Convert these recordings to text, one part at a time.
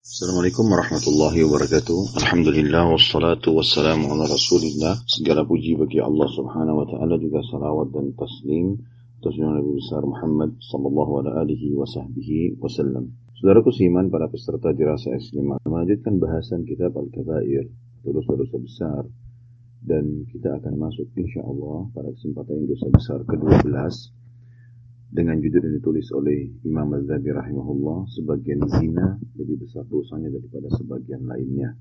Assalamualaikum warahmatullahi wabarakatuh. Alhamdulillah wassalatu wassalamu ala rasulillah. Segala puji bagi Allah subhanahu wa ta'ala juga salawat dan taslim atas Nabi besar Muhammad sallallahu alaihi wa sahbihi wasallam. Saudaraku seiman para peserta dirasa S5 melanjutkan bahasan kitab Al-Kabair, dosa-dosa besar dan kita akan masuk insya Allah pada kesempatan dosa besar ke-12 dengan judul yang ditulis oleh Imam Az-Zabi rahimahullah sebagian zina lebih besar dosanya daripada sebagian lainnya.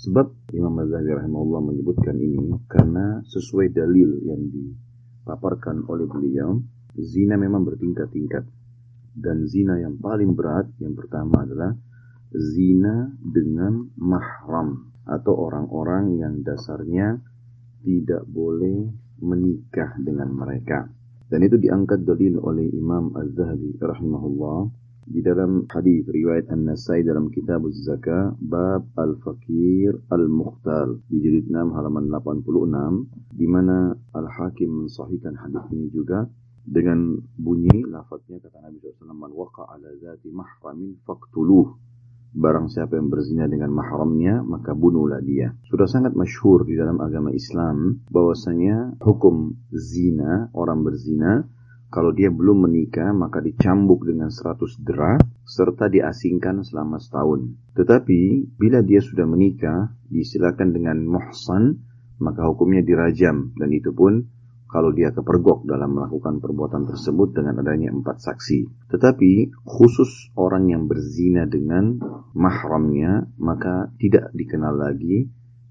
Sebab Imam Az-Zabi rahimahullah menyebutkan ini karena sesuai dalil yang dipaparkan oleh beliau, zina memang bertingkat-tingkat. Dan zina yang paling berat yang pertama adalah zina dengan mahram atau orang-orang yang dasarnya tidak boleh menikah dengan mereka. Dan itu diangkat dalil oleh Imam Az-Zahabi rahimahullah di dalam hadis riwayat An-Nasai dalam Kitab Az-Zaka bab Al-Fakir Al-Mukhtar di jilid 6 halaman 86 di mana Al-Hakim mensahihkan hadis ini juga dengan bunyi lafadznya kata Nabi SAW man waqa ala zati mahramin faqtuluh Barang siapa yang berzina dengan mahramnya, maka bunuhlah dia. Sudah sangat masyhur di dalam agama Islam bahwasanya hukum zina, orang berzina, kalau dia belum menikah, maka dicambuk dengan 100 dera, serta diasingkan selama setahun. Tetapi, bila dia sudah menikah, disilakan dengan muhsan, maka hukumnya dirajam. Dan itu pun kalau dia kepergok dalam melakukan perbuatan tersebut dengan adanya empat saksi. Tetapi khusus orang yang berzina dengan mahramnya maka tidak dikenal lagi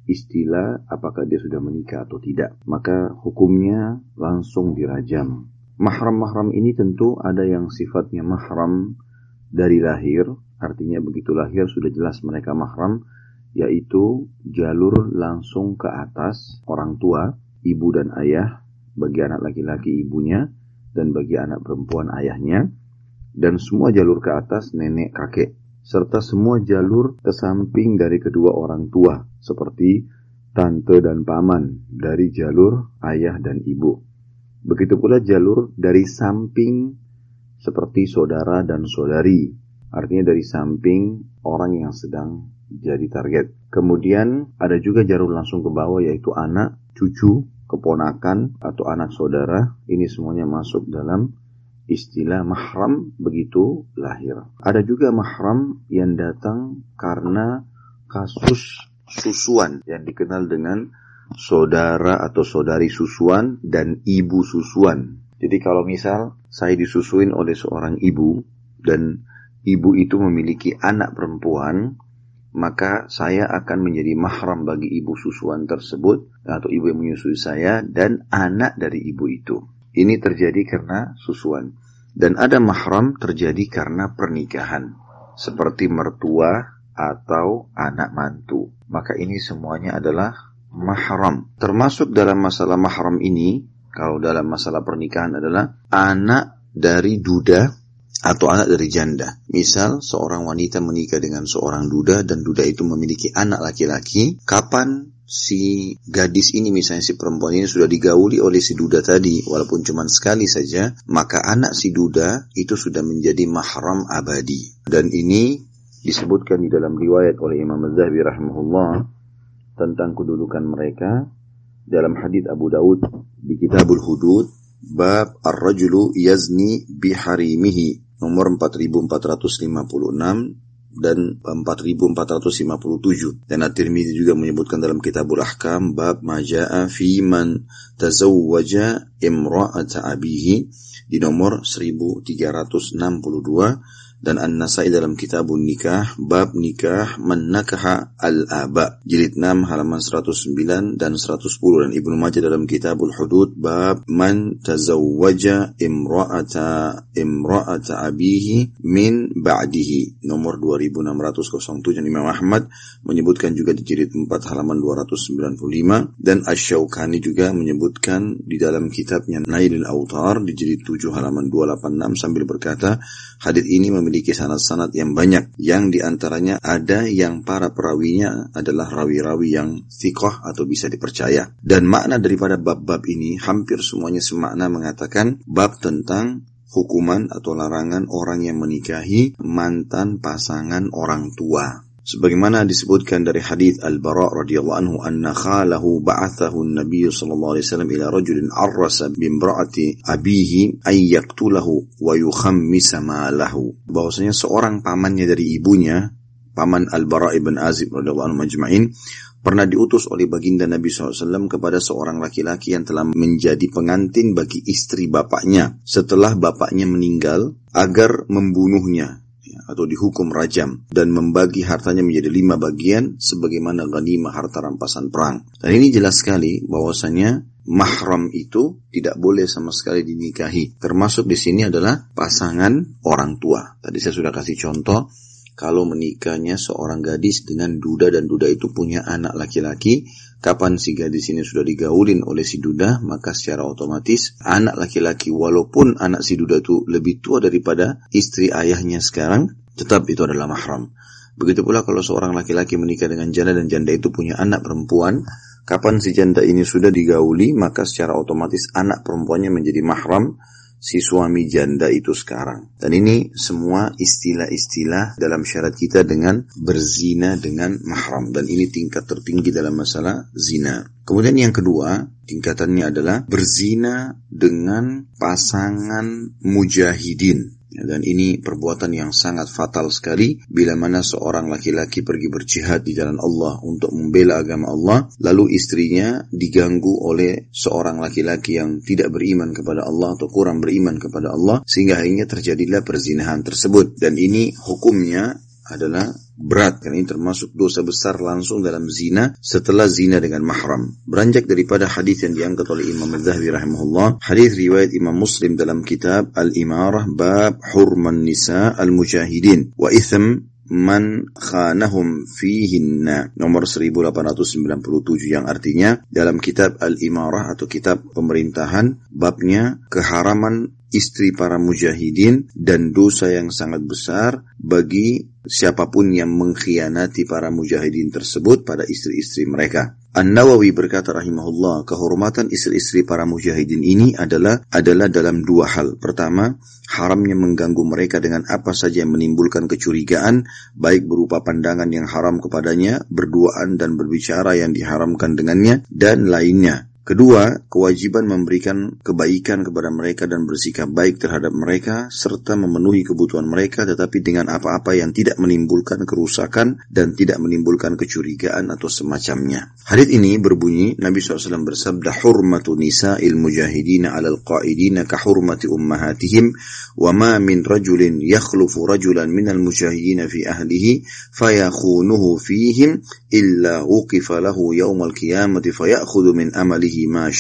istilah apakah dia sudah menikah atau tidak. Maka hukumnya langsung dirajam. Mahram-mahram ini tentu ada yang sifatnya mahram dari lahir, artinya begitu lahir sudah jelas mereka mahram, yaitu jalur langsung ke atas orang tua, ibu dan ayah bagi anak laki-laki ibunya dan bagi anak perempuan ayahnya dan semua jalur ke atas nenek kakek serta semua jalur ke samping dari kedua orang tua seperti tante dan paman dari jalur ayah dan ibu. Begitu pula jalur dari samping seperti saudara dan saudari, artinya dari samping orang yang sedang jadi target. Kemudian ada juga jalur langsung ke bawah yaitu anak, cucu, keponakan atau anak saudara, ini semuanya masuk dalam istilah mahram begitu lahir. Ada juga mahram yang datang karena kasus susuan yang dikenal dengan saudara atau saudari susuan dan ibu susuan. Jadi kalau misal saya disusuin oleh seorang ibu dan ibu itu memiliki anak perempuan, maka saya akan menjadi mahram bagi ibu susuan tersebut atau ibu yang menyusui saya dan anak dari ibu itu. Ini terjadi karena susuan. Dan ada mahram terjadi karena pernikahan. Seperti mertua atau anak mantu. Maka ini semuanya adalah mahram. Termasuk dalam masalah mahram ini, kalau dalam masalah pernikahan adalah anak dari duda atau anak dari janda. Misal seorang wanita menikah dengan seorang duda dan duda itu memiliki anak laki-laki, kapan si gadis ini misalnya si perempuan ini sudah digauli oleh si duda tadi walaupun cuma sekali saja, maka anak si duda itu sudah menjadi mahram abadi. Dan ini disebutkan di dalam riwayat oleh Imam Az-Zahabi rahimahullah tentang kedudukan mereka dalam hadis Abu Daud di Kitabul Hudud bab ar-rajulu yazni biharimihi nomor 4456 dan 4457 dan At-Tirmidzi juga menyebutkan dalam Kitabul Ahkam bab maja'a fi man tazawwaja imra'ata abihi di nomor 1362 dan An-Nasai dalam Kitabun Nikah bab nikah menakaha al-aba. Jilid 6 halaman 109 dan 110 dan Ibnu Majah dalam Kitabul Hudud bab man tazawwaja imra'ata imra'ata abihi min ba'dihi. Nomor 2607 Imam Ahmad menyebutkan juga di jilid 4 halaman 295 dan Asy-Syaukani juga menyebutkan di dalam kitabnya Nailul Autar di jilid 7 halaman 286 sambil berkata hadis ini memiliki memiliki sanad-sanad yang banyak. Yang di antaranya ada yang para perawinya adalah rawi-rawi yang fikoh atau bisa dipercaya. Dan makna daripada bab-bab ini hampir semuanya semakna mengatakan bab tentang hukuman atau larangan orang yang menikahi mantan pasangan orang tua sebagaimana disebutkan dari hadis Al-Bara radhiyallahu anhu anna khalahu ba'athahu an-nabiy sallallahu alaihi wasallam ila rajulin arrasa bimra'ati abihi ay yaqtulahu wa yukhammisa malahu. Bahwasanya seorang pamannya dari ibunya paman Al-Bara ibn Azib radhiyallahu anhu majma'in pernah diutus oleh baginda Nabi SAW kepada seorang laki-laki yang telah menjadi pengantin bagi istri bapaknya setelah bapaknya meninggal agar membunuhnya ya, atau dihukum rajam dan membagi hartanya menjadi lima bagian sebagaimana ghanimah harta rampasan perang. Dan ini jelas sekali bahwasanya mahram itu tidak boleh sama sekali dinikahi. Termasuk di sini adalah pasangan orang tua. Tadi saya sudah kasih contoh kalau menikahnya seorang gadis dengan duda dan duda itu punya anak laki-laki, kapan si gadis ini sudah digaulin oleh si duda, maka secara otomatis anak laki-laki walaupun anak si duda itu lebih tua daripada istri ayahnya sekarang, tetap itu adalah mahram. Begitu pula kalau seorang laki-laki menikah dengan janda dan janda itu punya anak perempuan, kapan si janda ini sudah digauli, maka secara otomatis anak perempuannya menjadi mahram si suami janda itu sekarang. Dan ini semua istilah-istilah dalam syarat kita dengan berzina dengan mahram. Dan ini tingkat tertinggi dalam masalah zina. Kemudian yang kedua, tingkatannya adalah berzina dengan pasangan mujahidin. Ya, dan ini perbuatan yang sangat fatal sekali bila mana seorang laki-laki pergi berjihad di jalan Allah untuk membela agama Allah, lalu istrinya diganggu oleh seorang laki-laki yang tidak beriman kepada Allah atau kurang beriman kepada Allah, sehingga akhirnya terjadilah perzinahan tersebut. Dan ini hukumnya adalah berat karena ini termasuk dosa besar langsung dalam zina setelah zina dengan mahram. Beranjak daripada hadis yang diangkat oleh Imam Al-Zahabi rahimahullah, hadis riwayat Imam Muslim dalam kitab Al-Imarah bab hurman nisa al-mujahidin wa ithm man khanahum fihinna nomor 1897 yang artinya dalam kitab Al-Imarah atau kitab pemerintahan babnya keharaman istri para mujahidin dan dosa yang sangat besar bagi siapa pun yang mengkhianati para mujahidin tersebut pada istri-istri mereka. An-Nawawi berkata rahimahullah, kehormatan istri-istri para mujahidin ini adalah adalah dalam dua hal. Pertama, haramnya mengganggu mereka dengan apa saja yang menimbulkan kecurigaan, baik berupa pandangan yang haram kepadanya, berduaan dan berbicara yang diharamkan dengannya, dan lainnya. Kedua, kewajiban memberikan kebaikan kepada mereka dan bersikap baik terhadap mereka serta memenuhi kebutuhan mereka tetapi dengan apa-apa yang tidak menimbulkan kerusakan dan tidak menimbulkan kecurigaan atau semacamnya. Hadis ini berbunyi Nabi SAW bersabda hurmatu nisa'il mujahidina alal qa'idina ka hurmati ummahatihim wa ma min rajulin yakhlufu rajulan minal mujahidina fi ahlihi fayakhunuhu fihim illa wuqifa lahu yawmal qiyamati fayakhudhu min amalihi bihi ma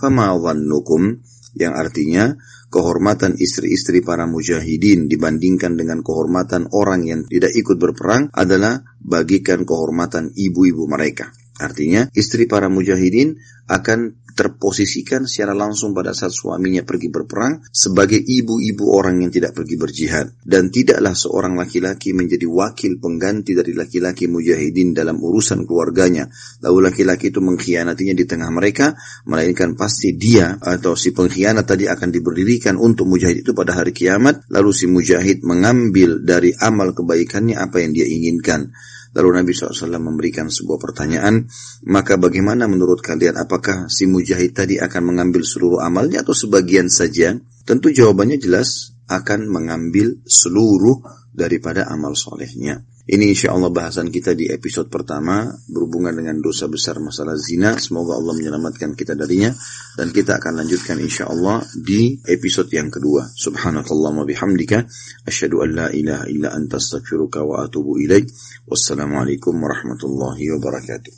fama dhannukum yang artinya kehormatan istri-istri para mujahidin dibandingkan dengan kehormatan orang yang tidak ikut berperang adalah bagikan kehormatan ibu-ibu mereka. Artinya istri para mujahidin akan terposisikan secara langsung pada saat suaminya pergi berperang sebagai ibu-ibu orang yang tidak pergi berjihad. Dan tidaklah seorang laki-laki menjadi wakil pengganti dari laki-laki mujahidin dalam urusan keluarganya. Lalu laki-laki itu mengkhianatinya di tengah mereka, melainkan pasti dia atau si pengkhianat tadi akan diberdirikan untuk mujahid itu pada hari kiamat, lalu si mujahid mengambil dari amal kebaikannya apa yang dia inginkan. Lalu Nabi SAW memberikan sebuah pertanyaan, maka bagaimana menurut kalian apakah si mujahid tadi akan mengambil seluruh amalnya atau sebagian saja? Tentu jawabannya jelas akan mengambil seluruh daripada amal solehnya. Ini insya Allah bahasan kita di episode pertama berhubungan dengan dosa besar masalah zina. Semoga Allah menyelamatkan kita darinya. Dan kita akan lanjutkan insya Allah di episode yang kedua. Subhanakallah wa bihamdika. Asyadu an la ilaha illa anta astaghfiruka wa atubu ilaih. Wassalamualaikum warahmatullahi wabarakatuh.